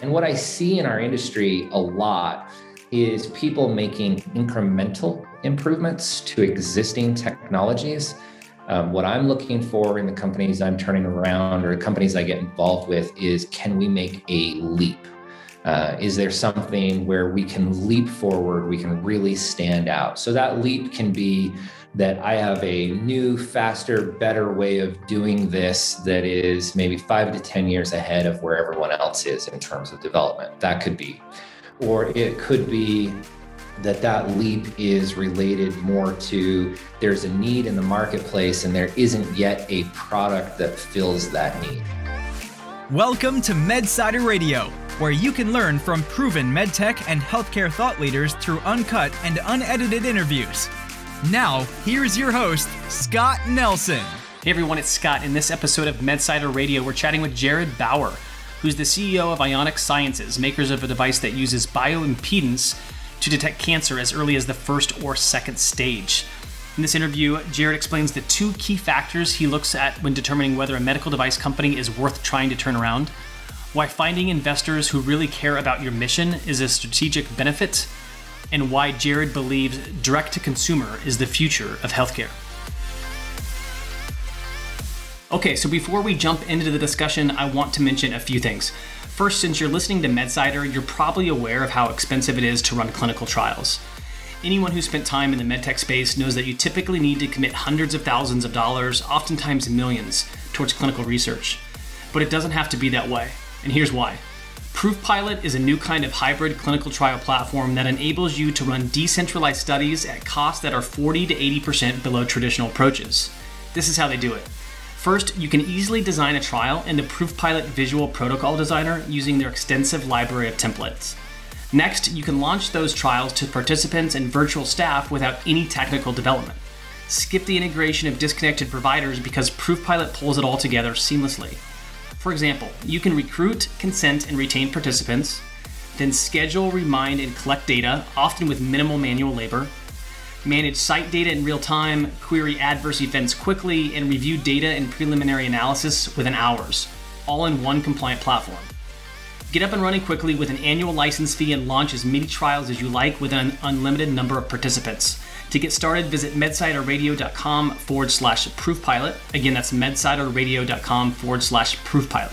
And what I see in our industry a lot is people making incremental improvements to existing technologies. Um, what I'm looking for in the companies I'm turning around or companies I get involved with is can we make a leap? Uh, is there something where we can leap forward? We can really stand out. So that leap can be that I have a new, faster, better way of doing this that is maybe five to 10 years ahead of where everyone else is in terms of development. That could be. Or it could be that that leap is related more to there's a need in the marketplace and there isn't yet a product that fills that need. Welcome to MedSider Radio, where you can learn from proven medtech and healthcare thought leaders through uncut and unedited interviews. Now, here's your host, Scott Nelson. Hey everyone, it's Scott. In this episode of MedSider Radio, we're chatting with Jared Bauer, who's the CEO of Ionic Sciences, makers of a device that uses bioimpedance to detect cancer as early as the first or second stage. In this interview, Jared explains the two key factors he looks at when determining whether a medical device company is worth trying to turn around, why finding investors who really care about your mission is a strategic benefit, and why Jared believes direct to consumer is the future of healthcare. Okay, so before we jump into the discussion, I want to mention a few things. First, since you're listening to MedSider, you're probably aware of how expensive it is to run clinical trials. Anyone who spent time in the medtech space knows that you typically need to commit hundreds of thousands of dollars, oftentimes millions, towards clinical research. But it doesn't have to be that way, and here's why. ProofPilot is a new kind of hybrid clinical trial platform that enables you to run decentralized studies at costs that are 40 to 80% below traditional approaches. This is how they do it. First, you can easily design a trial in the ProofPilot Visual Protocol Designer using their extensive library of templates. Next, you can launch those trials to participants and virtual staff without any technical development. Skip the integration of disconnected providers because ProofPilot pulls it all together seamlessly. For example, you can recruit, consent, and retain participants, then schedule, remind, and collect data, often with minimal manual labor, manage site data in real time, query adverse events quickly, and review data and preliminary analysis within hours, all in one compliant platform. Get up and running quickly with an annual license fee and launch as many trials as you like with an unlimited number of participants. To get started, visit medsiderradio.com forward slash proofpilot. Again, that's medsiderradio.com forward slash proofpilot.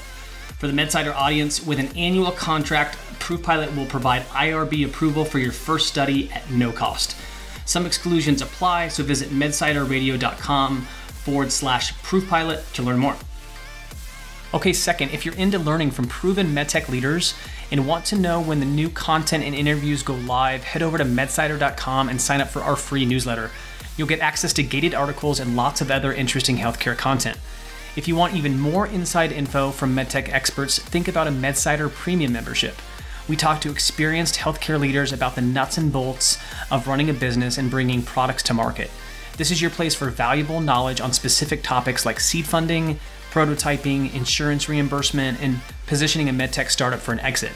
For the MedSider audience, with an annual contract, ProofPilot will provide IRB approval for your first study at no cost. Some exclusions apply, so visit medsiderradio.com forward slash proofpilot to learn more. Okay, second, if you're into learning from proven medtech leaders and want to know when the new content and interviews go live, head over to medsider.com and sign up for our free newsletter. You'll get access to gated articles and lots of other interesting healthcare content. If you want even more inside info from medtech experts, think about a MedSider premium membership. We talk to experienced healthcare leaders about the nuts and bolts of running a business and bringing products to market. This is your place for valuable knowledge on specific topics like seed funding, prototyping, insurance reimbursement, and positioning a medtech startup for an exit.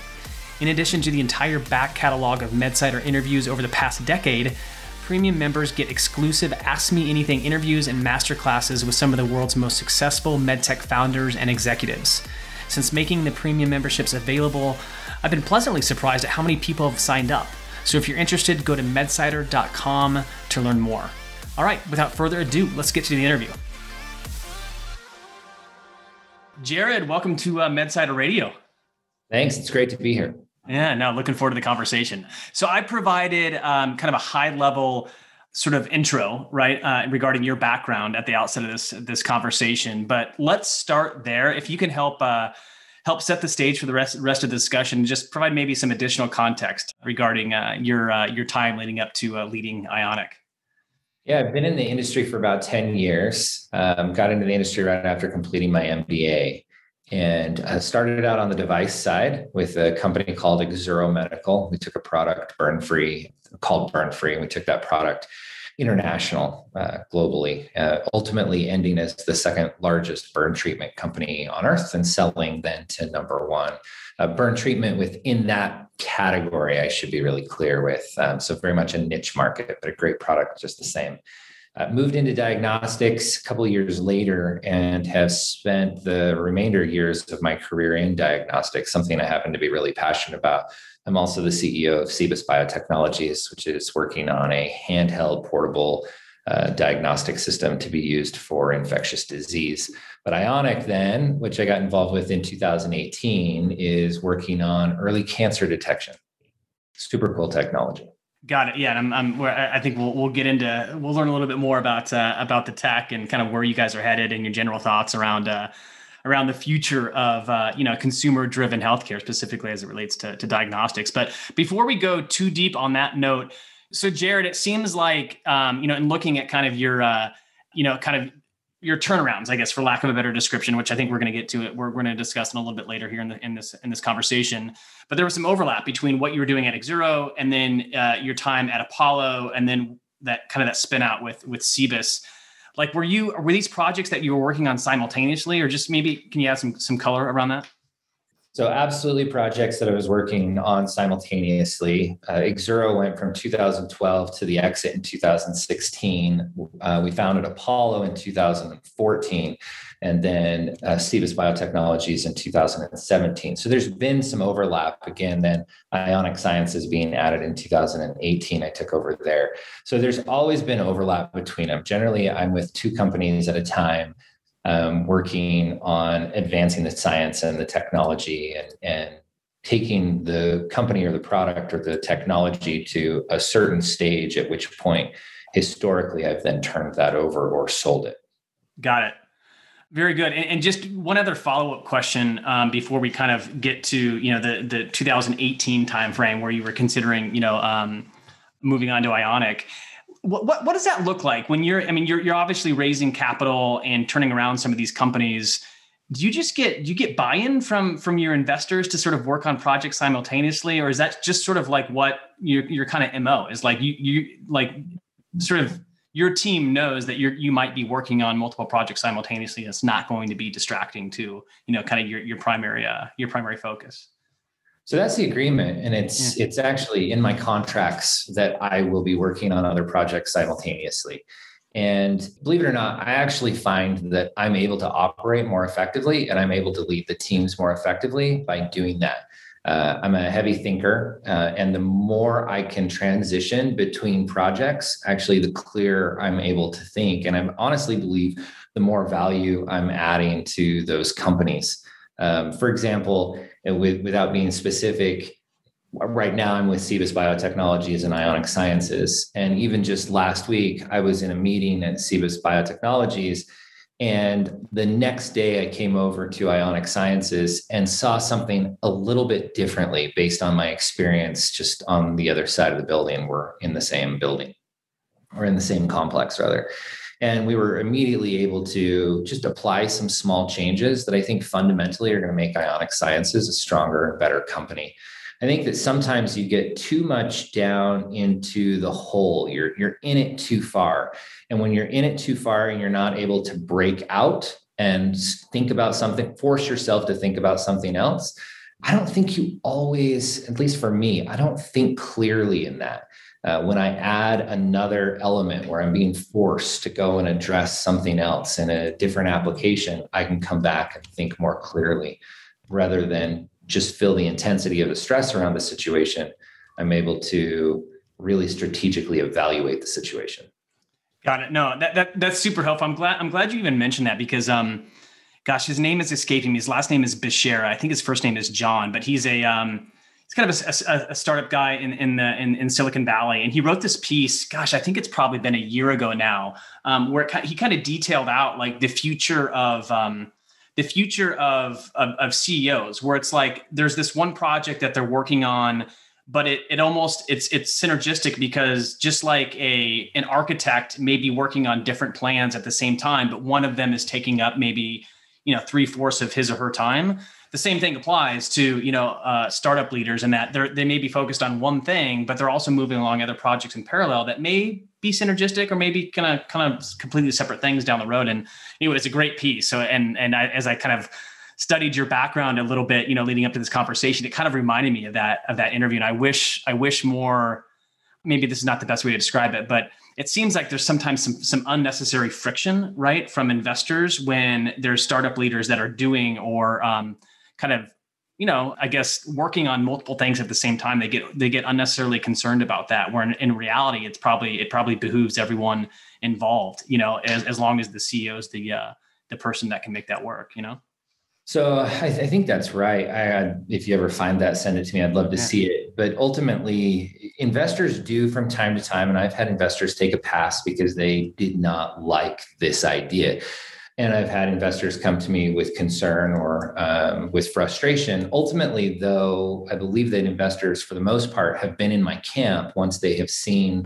In addition to the entire back catalog of MedSider interviews over the past decade, premium members get exclusive Ask Me Anything interviews and masterclasses with some of the world's most successful medtech founders and executives. Since making the premium memberships available, I've been pleasantly surprised at how many people have signed up. So if you're interested, go to medsider.com to learn more. All right, without further ado, let's get to the interview. Jared, welcome to uh, MedSider Radio. Thanks. It's great to be here. Yeah, no, looking forward to the conversation. So I provided um, kind of a high level sort of intro, right, uh, regarding your background at the outset of this this conversation. But let's start there. If you can help uh, help set the stage for the rest rest of the discussion, just provide maybe some additional context regarding uh, your uh, your time leading up to uh, leading Ionic. Yeah, I've been in the industry for about 10 years. Um, got into the industry right after completing my MBA and I started out on the device side with a company called Exuro Medical. We took a product, Burn Free, called Burn Free, and we took that product international uh, globally, uh, ultimately ending as the second largest burn treatment company on earth and selling then to number one. Uh, burn treatment within that category, I should be really clear with. Um, so, very much a niche market, but a great product just the same. uh, moved into diagnostics a couple years later and have spent the remainder years of my career in diagnostics, something I happen to be really passionate about. I'm also the CEO of Cibus Biotechnologies, which is working on a handheld portable uh, diagnostic system to be used for infectious disease. But Ionic, then, which I got involved with in 2018, is working on early cancer detection. Super cool technology. Got it. Yeah, I'm, I'm, i think we'll we'll get into we'll learn a little bit more about uh, about the tech and kind of where you guys are headed and your general thoughts around uh, around the future of uh, you know consumer driven healthcare specifically as it relates to, to diagnostics. But before we go too deep on that note, so Jared, it seems like um, you know in looking at kind of your uh, you know kind of your turnarounds, I guess, for lack of a better description, which I think we're going to get to it. We're, going to discuss in a little bit later here in, the, in this in this conversation. But there was some overlap between what you were doing at Exuro and then uh, your time at Apollo, and then that kind of that spin out with with Cibus. Like, were you were these projects that you were working on simultaneously, or just maybe can you add some some color around that? So, absolutely, projects that I was working on simultaneously. Uh, Exuro went from 2012 to the exit in 2016. Uh, we founded Apollo in 2014, and then uh, Cibus Biotechnologies in 2017. So, there's been some overlap. Again, then Ionic Sciences being added in 2018, I took over there. So, there's always been overlap between them. Generally, I'm with two companies at a time um, working on advancing the science and the technology and, and taking the company or the product or the technology to a certain stage, at which point historically I've then turned that over or sold it. Got it. Very good. And, and just one other follow up question um, before we kind of get to you know the the 2018 timeframe where you were considering you know um, moving on to Ionic what, what, what does that look like when you're i mean you're, you're obviously raising capital and turning around some of these companies. Do you just get do you get buy-in from from your investors to sort of work on projects simultaneously or is that just sort of like what your your kind of mo is? Like you you like sort of your team knows that you're you might be working on multiple projects simultaneously it's not going to be distracting to you know kind of your your primary uh, your primary focus so that's the agreement, and it's yeah. it's actually in my contracts that I will be working on other projects simultaneously. And believe it or not, I actually find that I'm able to operate more effectively, and I'm able to lead the teams more effectively by doing that. Uh, I'm a heavy thinker, uh, and the more I can transition between projects, actually, the clearer I'm able to think. And I honestly believe the more value I'm adding to those companies. Um, for example, with, without being specific, right now I'm with Cibus Biotechnologies and Ionic Sciences. And even just last week, I was in a meeting at Cibus Biotechnologies. And the next day, I came over to Ionic Sciences and saw something a little bit differently based on my experience just on the other side of the building. We're in the same building or in the same complex, rather. And we were immediately able to just apply some small changes that I think fundamentally are going to make Ionic Sciences a stronger and better company. I think that sometimes you get too much down into the hole. You're you're in it too far. And when you're in it too far and you're not able to break out and think about something, force yourself to think about something else, I don't think you always, at least for me, I don't think clearly in that. Uh, when I add another element where I'm being forced to go and address something else in a different application, I can come back and think more clearly rather than just feel the intensity of the stress around the situation. I'm able to really strategically evaluate the situation. Got it. No, that, that that's super helpful. I'm glad I'm glad you even mentioned that because um gosh, his name is escaping me. His last name is Beshara. I think his first name is John, but he's a um he's kind of a, a, a, startup guy in in the in, in, Silicon Valley, and he wrote this piece. Gosh, I think it's probably been a year ago now, um, where he kind of detailed out like the future of um, the future of, of of CEOs, where it's like there's this one project that they're working on but it it almost it's it's synergistic because just like a an architect may be working on different plans at the same time, but one of them is taking up maybe you know three fourths of his or her time the same thing applies to you know uh, startup leaders in that they may be focused on one thing, but they're also moving along other projects in parallel that may be synergistic or maybe kind of kind of completely separate things down the road. And anyway, it's a great piece. So and and I, as I kind of studied your background a little bit, you know, leading up to this conversation, it kind of reminded me of that of that interview. And I wish I wish more maybe this is not the best way to describe it, but it seems like there's sometimes some some unnecessary friction, right, from investors when there's startup leaders that are doing or um, kind of you know, I guess working on multiple things at the same time, they get they get unnecessarily concerned about that. Where in, in reality, it's probably it probably behooves everyone involved. You know, as, as long as the CEO is the uh, the person that can make that work. You know. So I, th- I think that's right. I, I, if you ever find that, send it to me. I'd love to yeah. see it. But ultimately, investors do from time to time, and I've had investors take a pass because they did not like this idea and I've had investors come to me with concern or um, with frustration. Ultimately, though, I believe that investors, for the most part, have been in my camp once they have seen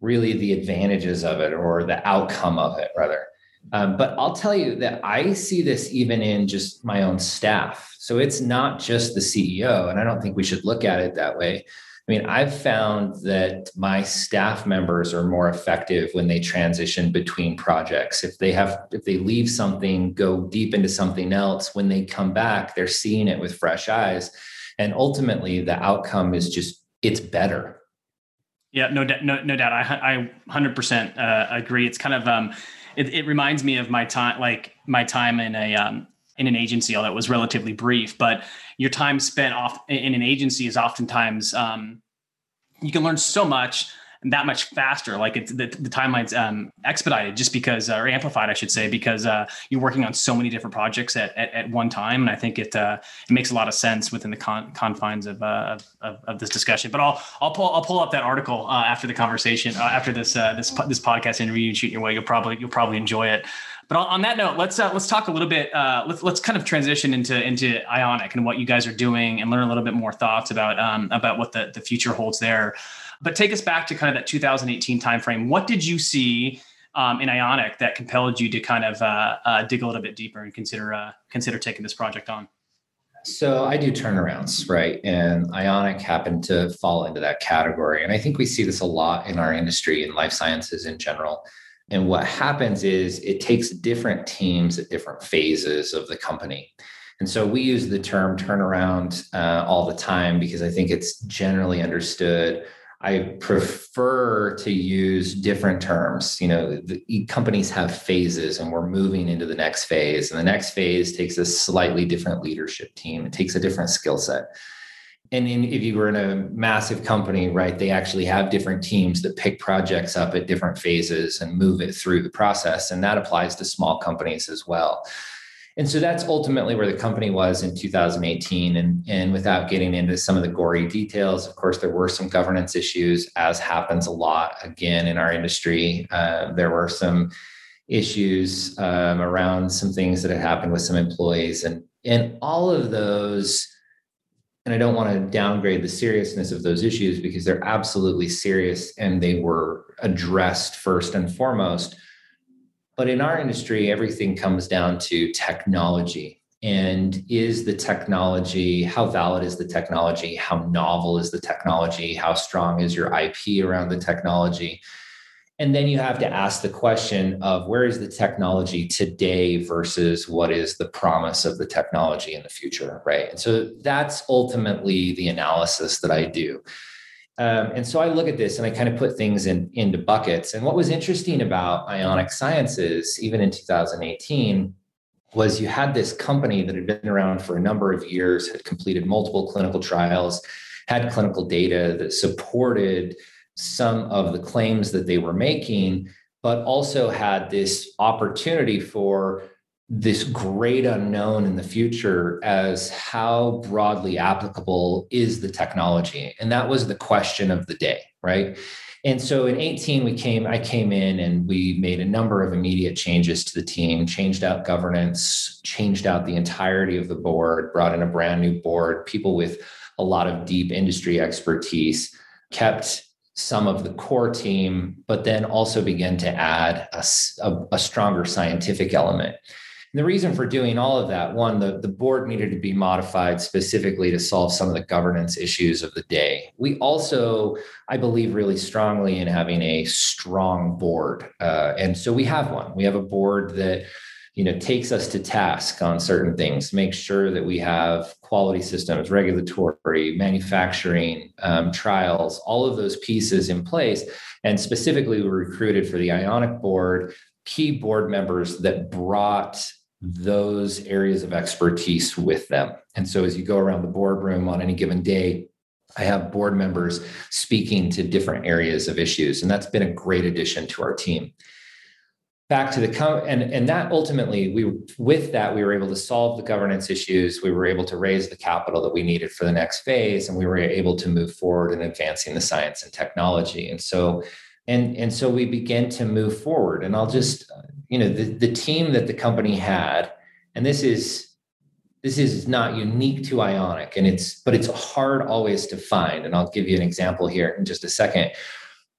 really the advantages of it or the outcome of it, rather. Um, but I'll tell you that I see this even in just my own staff. So it's not just the CEO, and I don't think we should look at it that way. I mean, I've found that my staff members are more effective when they transition between projects. If they have, if they leave something, go deep into something else, when they come back, they're seeing it with fresh eyes. And ultimately, the outcome is just, it's better. Yeah, no, no, no doubt. I, I 100% uh, agree. It's kind of, um, it, it reminds me of my time, like my time in a, um, in an agency, although it was relatively brief, but your time spent off in an agency is oftentimes um, you can learn so much that much faster. Like it's the, the timeline's um, expedited just because, uh, or amplified, I should say, because uh, you're working on so many different projects at, at, at one time. And I think it uh, it makes a lot of sense within the con- confines of, uh, of, of this discussion. But I'll I'll pull I'll pull up that article uh, after the conversation uh, after this this this podcast interview and shoot your way. You'll probably you'll probably enjoy it. But on that note, let's uh, let's talk a little bit. Uh, let's let's kind of transition into into Ionic and what you guys are doing, and learn a little bit more thoughts about um, about what the the future holds there. But take us back to kind of that 2018 timeframe. What did you see um, in Ionic that compelled you to kind of uh, uh, dig a little bit deeper and consider uh, consider taking this project on? So I do turnarounds, right? And Ionic happened to fall into that category. And I think we see this a lot in our industry and life sciences in general. And what happens is it takes different teams at different phases of the company. And so we use the term turnaround uh, all the time because I think it's generally understood. I prefer to use different terms. You know, the companies have phases and we're moving into the next phase. And the next phase takes a slightly different leadership team, it takes a different skill set and in, if you were in a massive company, right, they actually have different teams that pick projects up at different phases and move it through the process. And that applies to small companies as well. And so that's ultimately where the company was in 2018. And, and without getting into some of the gory details, of course, there were some governance issues, as happens a lot again in our industry. Uh, there were some issues um, around some things that had happened with some employees. And, and all of those and I don't want to downgrade the seriousness of those issues because they're absolutely serious and they were addressed first and foremost. But in our industry, everything comes down to technology. And is the technology, how valid is the technology? How novel is the technology? How strong is your IP around the technology? And then you have to ask the question of where is the technology today versus what is the promise of the technology in the future, right? And so that's ultimately the analysis that I do. Um, and so I look at this and I kind of put things in into buckets. And what was interesting about Ionic Sciences, even in 2018, was you had this company that had been around for a number of years, had completed multiple clinical trials, had clinical data that supported some of the claims that they were making, but also had this opportunity for this great unknown in the future as how broadly applicable is the technology? And that was the question of the day right? And so in 18 we came i came in and we made a number of immediate changes to the team changed out governance changed out the entirety of the board brought in a brand new board people with a lot of deep industry expertise kept some of the core team, but then also begin to add a, a, a, stronger scientific element. And the reason for doing all of that, one, the, the board needed to be modified specifically to solve some of the governance issues of the day. We also, I believe really strongly in having a strong board. Uh, and so we have one. We have a board that you know takes us to task on certain things makes sure that we have quality systems regulatory manufacturing um, trials all of those pieces in place. And specifically we recruited for the ionic board key board members that brought those areas of expertise with them. And so as you go around the boardroom on any given day I have board members speaking to different areas of issues, and that's been a great addition to our team back to the com- and and that ultimately we with that we were able to solve the governance issues. We were able to raise the capital that we needed for the next phase and we were able to move forward in advancing the science and technology. And so and and so we began to move forward. And i'll just you know the, the team that the company had and this is this is not unique to ionic and it's but it's hard always to find and i'll give you an example here in just a second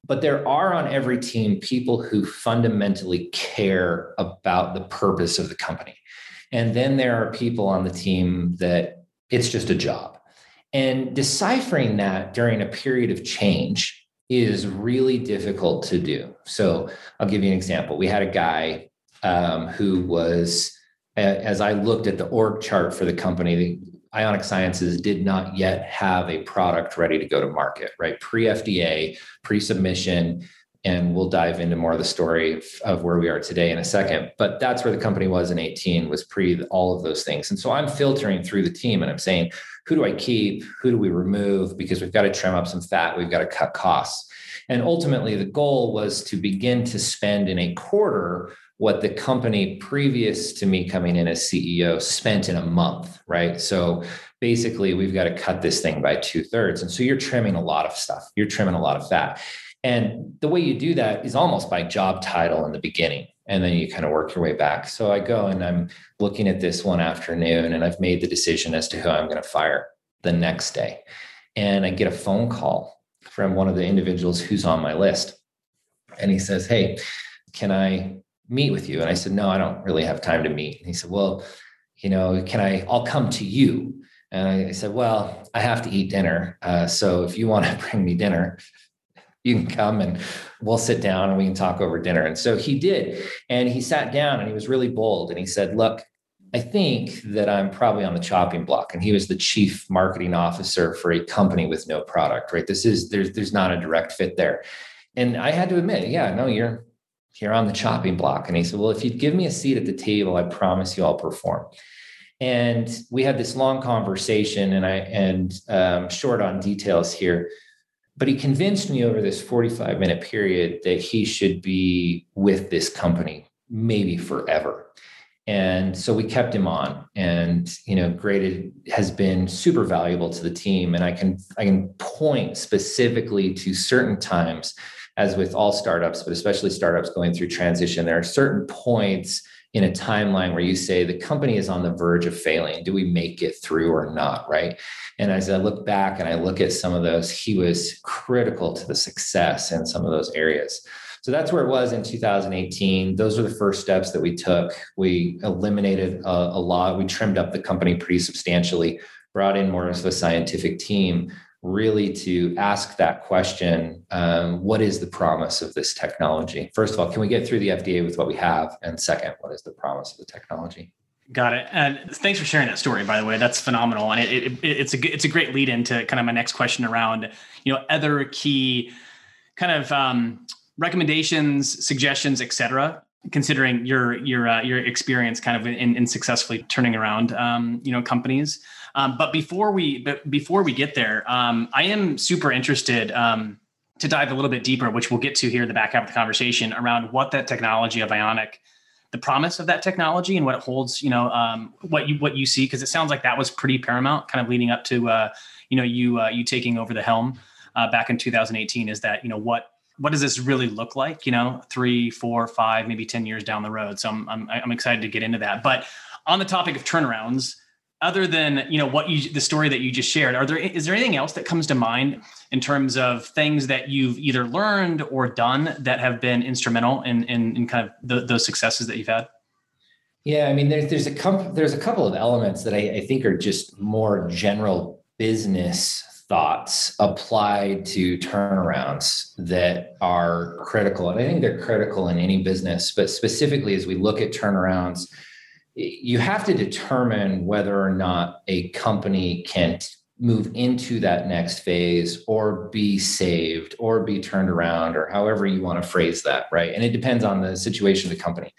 but there are on every team people who fundamentally care about the purpose of the company. And then there are people on the team that it's just a job. And deciphering that during a period of change is really difficult to do. So I'll give you an example. We had a guy um, who was, as I looked at the org chart for the company, Ionic Sciences did not yet have a product ready to go to market, right? Pre FDA, pre submission. And we'll dive into more of the story of, where we are today in a second. But that's where the company was in 18, was pre all of those things. And so I'm filtering through the team and I'm saying, who do I keep? Who do we remove? Because we've got to trim up some fat, we've got to cut costs. And ultimately, the goal was to begin to spend in a quarter what the company previous to me coming in as CEO spent in a month, right? So basically, we've got to cut this thing by two thirds. And so you're trimming a lot of stuff, you're trimming a lot of fat. And the way you do that is almost by job title in the beginning. And then you kind of work your way back. So I go and I'm looking at this one afternoon and I've made the decision as to who I'm going to fire the next day. And I get a phone call from one of the individuals who's on my list. And he says, Hey, can I meet with you? And I said, no, I don't really have time to meet. And he said, well, you know, can I, I'll come to you. And I said, well, I have to eat dinner. Uh, so if you want to bring me dinner, you can come and we'll sit down and we can talk over dinner. And so he did. And he sat down and he was really bold. And he said, look, I think that I'm probably on the chopping block. And he was the chief marketing officer for a company with no product, right? This is, there's, there's not a direct fit there. And I had to admit, yeah, no, you're, you're on the chopping block. And he said, Well, if you'd give me a seat at the table, I promise you I'll perform. And we had this long conversation, and I and um, short on details here, but he convinced me over this 45 minute period that he should be with this company maybe forever. And so we kept him on, and you know, graded has been super valuable to the team. And I can I can point specifically to certain times as with all startups, but especially startups going through transition, there are certain points in a timeline where you say the company is on the verge of failing. Do we make it through or not? Right. And as I look back and I look at some of those, he was critical to the success in some of those areas. So that's where it was in 2018. Those were the first steps that we took. We eliminated a, a lot, we trimmed up the company pretty substantially, brought in more of a scientific team really to ask that question um, what is the promise of this technology first of all can we get through the fda with what we have and second what is the promise of the technology Got it. And thanks for sharing that story, by the way. That's phenomenal, and it, it, it's a it's a great lead into kind of my next question around you know other key kind of um, recommendations, suggestions, etc. Considering your your uh, your experience, kind of in, in successfully turning around um, you know companies. Um, but before we but before we get there, um, I am super interested um, to dive a little bit deeper, which we'll get to here in the back half of the conversation around what that technology of Ionic, the promise of that technology, and what it holds. You know, um, what you what you see because it sounds like that was pretty paramount, kind of leading up to uh, you know you uh, you taking over the helm uh, back in 2018. Is that you know what what does this really look like? You know, three, four, five, maybe ten years down the road. So I'm I'm, I'm excited to get into that. But on the topic of turnarounds other than you know what you the story that you just shared are there is there anything else that comes to mind in terms of things that you've either learned or done that have been instrumental in in, in kind of the, those successes that you've had? Yeah i mean there's there's a couple there's a couple of elements that I, I think are just more general business thoughts applied to turnarounds that are critical and i think they're critical in any business but specifically as we look at turnarounds you have to determine whether or not a company can move into that next phase or be saved or be turned around or however you want to phrase that right? And it depends on the situation of the company.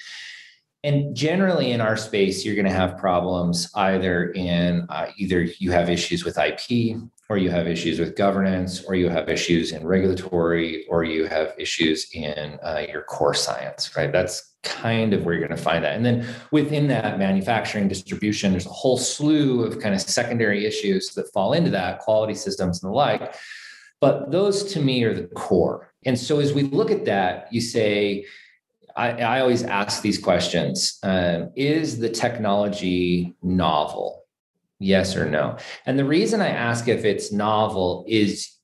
And generally in our space you're going to have problems either in uh, either you have issues with ip or you have issues with governance or you have issues in regulatory or you have issues in uh, your core science right? That's kind of where you're going to find that. And then within that manufacturing distribution, there's a whole slew of kind of secondary issues that fall into that, quality systems and the like. But those to me are the core. And so as we look at that, you say, I, I always ask these questions um, Is the technology novel? Yes or no? And the reason I ask if it's novel is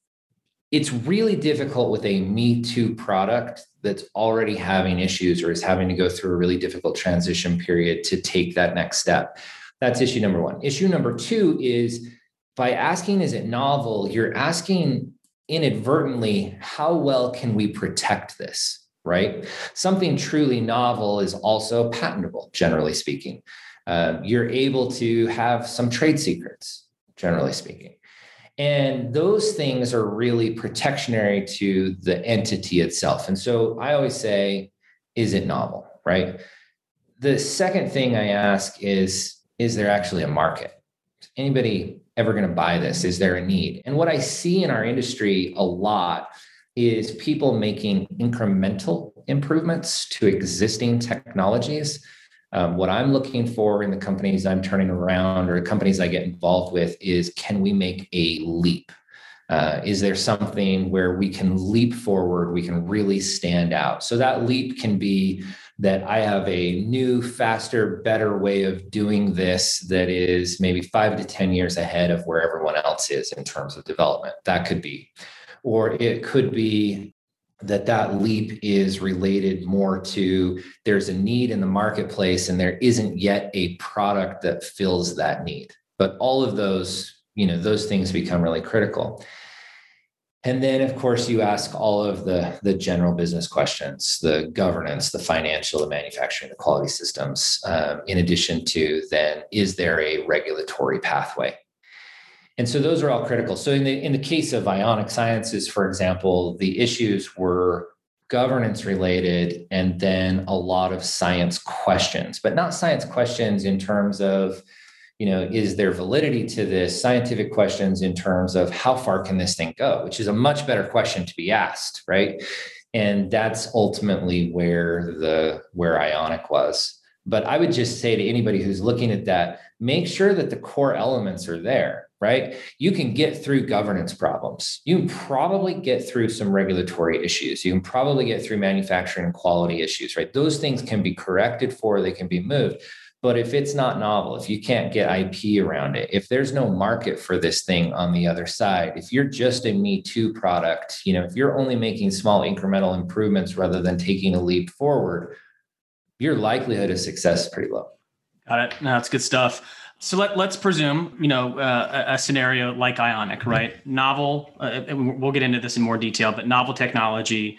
it's really difficult with a Me Too product that's already having issues or is having to go through a really difficult transition period to take that next step. That's issue number one. Issue number two is by asking, is it novel? You're asking inadvertently, how well can we protect this? Right? Something truly novel is also patentable, generally speaking. Uh, you're able to have some trade secrets, generally speaking. And those things are really protectionary to the entity itself. And so I always say, is it novel? Right. The second thing I ask is, is there actually a market? Is anybody ever going to buy this? Is there a need? And what I see in our industry a lot is people making incremental improvements to existing technologies um, what I'm looking for in the companies I'm turning around or the companies I get involved with is can we make a leap? Uh, is there something where we can leap forward? We can really stand out. So that leap can be that I have a new, faster, better way of doing this that is maybe five to 10 years ahead of where everyone else is in terms of development. That could be. Or it could be that that leap is related more to there's a need in the marketplace and there isn't yet a product that fills that need. But all of those you know those things become really critical. And then of course you ask all of the the general business questions the governance the financial the manufacturing the quality systems um, in addition to then is there a regulatory pathway and so those are all critical. So in the in the case of Ionic Sciences, for example, the issues were governance related and then a lot of science questions, but not science questions in terms of, you know, is there validity to this? Scientific questions in terms of how far can this thing go, which is a much better question to be asked, right? And that's ultimately where the where Ionic was. But I would just say to anybody who's looking at that, make sure that the core elements are there right? You can get through governance problems. You can probably get through some regulatory issues. You can probably get through manufacturing quality issues, right? Those things can be corrected for, they can be moved. But if it's not novel, if you can't get IP around it, if there's no market for this thing on the other side, if you're just a Me Too product, you know, if you're only making small incremental improvements rather than taking a leap forward, your likelihood of success is pretty low. Got it. No, that's good stuff. So let, let's presume, you know, uh, a, scenario like Ionic, mm-hmm. right? Novel, uh, we'll get into this in more detail, but novel technology,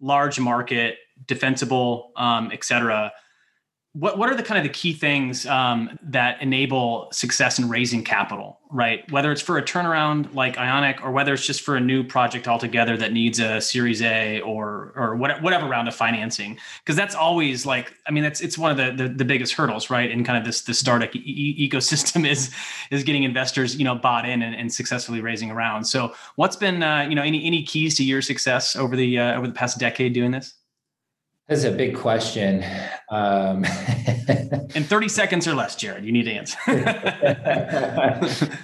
large market, defensible, um, et cetera what what are the kind of the key things um, that enable success in raising capital right? Whether it's for a turnaround like ionic or whether it's just for a new project altogether that needs a series a or or whatever round of financing. Because that's always like i mean that's it's one of the, the, the biggest hurdles right? In kind of this the startup e- ecosystem is is getting investors you know bought in and, and successfully raising around. So what's been uh, you know any any keys to your success over the uh, over the past decade doing this that's a big question. Um, In 30 seconds or less, Jared, you need to answer.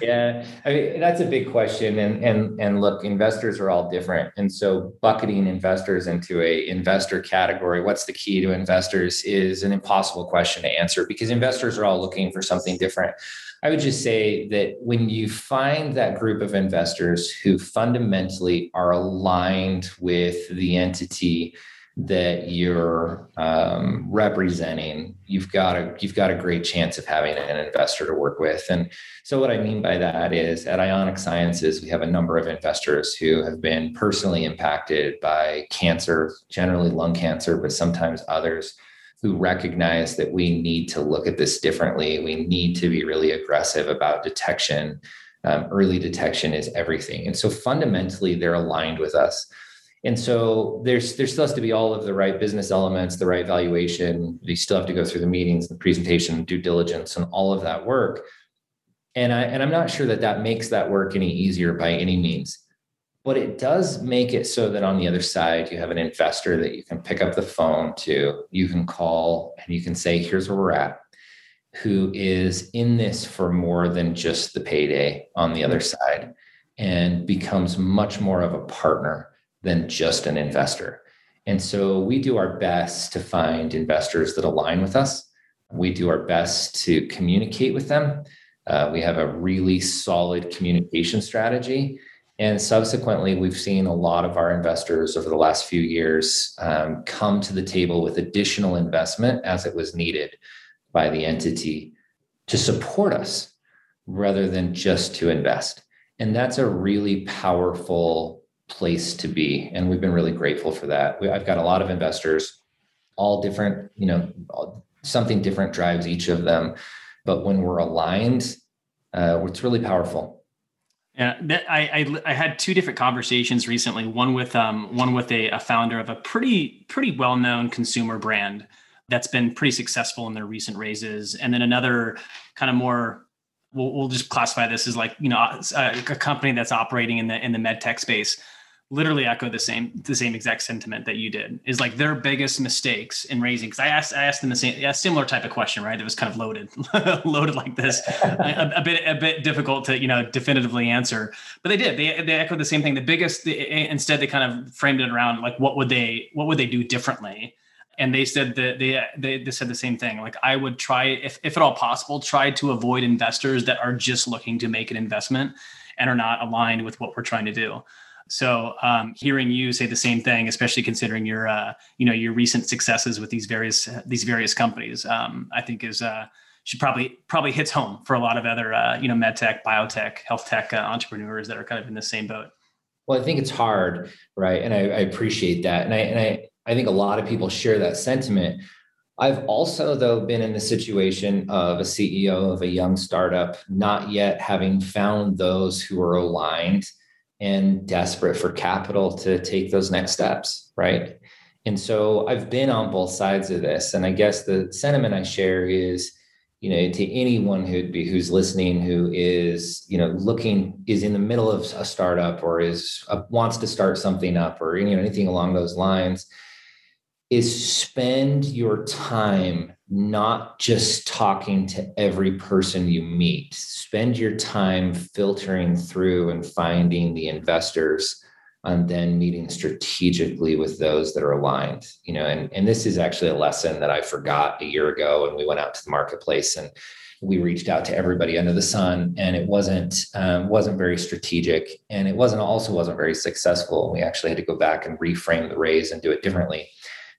yeah, I mean, that's a big question. And, and, and look, investors are all different. And so bucketing investors into a investor category, what's the key to investors is an impossible question to answer because investors are all looking for something different. I would just say that when you find that group of investors who fundamentally are aligned with the entity, that you're um, representing, you've got a you've got a great chance of having an investor to work with. And so, what I mean by that is, at Ionic Sciences, we have a number of investors who have been personally impacted by cancer, generally lung cancer, but sometimes others. who recognize that we need to look at this differently. We need to be really aggressive about detection. Um, early detection is everything. And so fundamentally, they're aligned with us. And so there's there still has to be all of the right business elements, the right valuation. You still have to go through the meetings, the presentation, due diligence, and all of that work. And I and I'm not sure that that makes that work any easier by any means but it does make it so that on the other side you have an investor that you can pick up the phone to you can call and you can say here's where we're at who is in this for more than just the payday on the other mm-hmm. side and becomes much more of a partner than just an investor. And so we do our best to find investors that align with us. We do our best to communicate with them. Uh, we have a really solid communication strategy. And subsequently, we've seen a lot of our investors over the last few years um, come to the table with additional investment as it was needed by the entity to support us rather than just to invest. And that's a really powerful place to be. And we've been really grateful for that. We, I've got a lot of investors, all different, you know, something different drives each of them. But when we're aligned, uh, it's really powerful yeah, that, I, I, I had two different conversations recently. One with um one with a, a founder of a pretty pretty well known consumer brand that's been pretty successful in their recent raises, and then another kind of more. We'll, we'll just classify this as like you know a, a company that's operating in the in the med tech space literally echo the same the same exact sentiment that you did is like their biggest mistakes in raising because i asked i asked them the same a similar type of question right? It was kind of loaded loaded like this. A, a, bit a bit difficult to you know definitively answer but they did. They they echoed the same thing. The biggest the, instead they kind of framed it around like what would they what would they do differently? And they said that they, they they said the same thing like i would try if if at all possible try to avoid investors that are just looking to make an investment and are not aligned with what we're trying to do so um, hearing you say the same thing, especially considering your uh, you know your recent successes with these various these various companies, um, I think is uh, should probably probably hits home for a lot of other uh, you know med tech, biotech, health tech uh, entrepreneurs that are kind of in the same boat. Well, I think it's hard, right? And I, I appreciate that, and I and I I think a lot of people share that sentiment. I've also, though, been in the situation of a CEO of a young startup, not yet having found those who are aligned and desperate for capital to take those next steps, right? And so I've been on both sides of this. And I guess the sentiment I share is, you know, to anyone who'd be who's listening, who is, you know, looking is in the middle of a startup or is uh, wants to start something up or you know anything along those lines, is spend your time not just talking to every person you meet. Spend your time filtering through and finding the investors and then meeting strategically with those that are aligned. You know, and, and this is actually a lesson that I forgot a year ago when we went out to the marketplace and we reached out to everybody under the sun and it wasn't um, wasn't very strategic and it wasn't also wasn't very successful we actually had to go back and reframe the raise and do it differently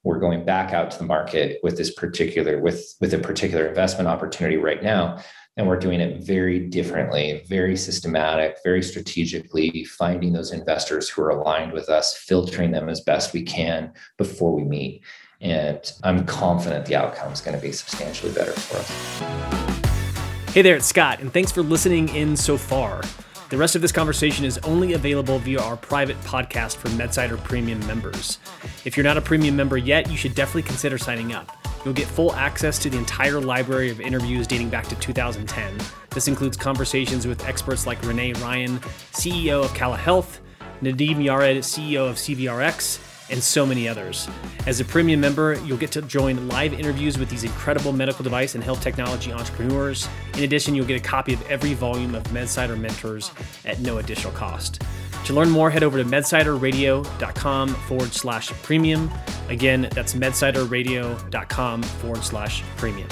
we're going back out to the market with this particular with with a particular investment opportunity right now and we're doing it very differently very systematic very strategically finding those investors who are aligned with us filtering them as best we can before we meet. And i'm confident the outcome is going to be substantially better for us. Hey there it's scott and thanks for listening in so far the rest of this conversation is only available via our private podcast for MedSider Premium members. If you're not a premium member yet, you should definitely consider signing up. You'll get full access to the entire library of interviews dating back to 2010. This includes conversations with experts like Renee Ryan, CEO of Cala Health, Nadim Yared, CEO of CVRX, and so many others. As a premium member, you'll get to join live interviews with these incredible medical device and health technology entrepreneurs. In addition, you'll get a copy of every volume of MedSider Mentors at no additional cost. To learn more, head over to medsiderradio.com forward slash premium. Again, that's medsiderradio.com forward slash premium.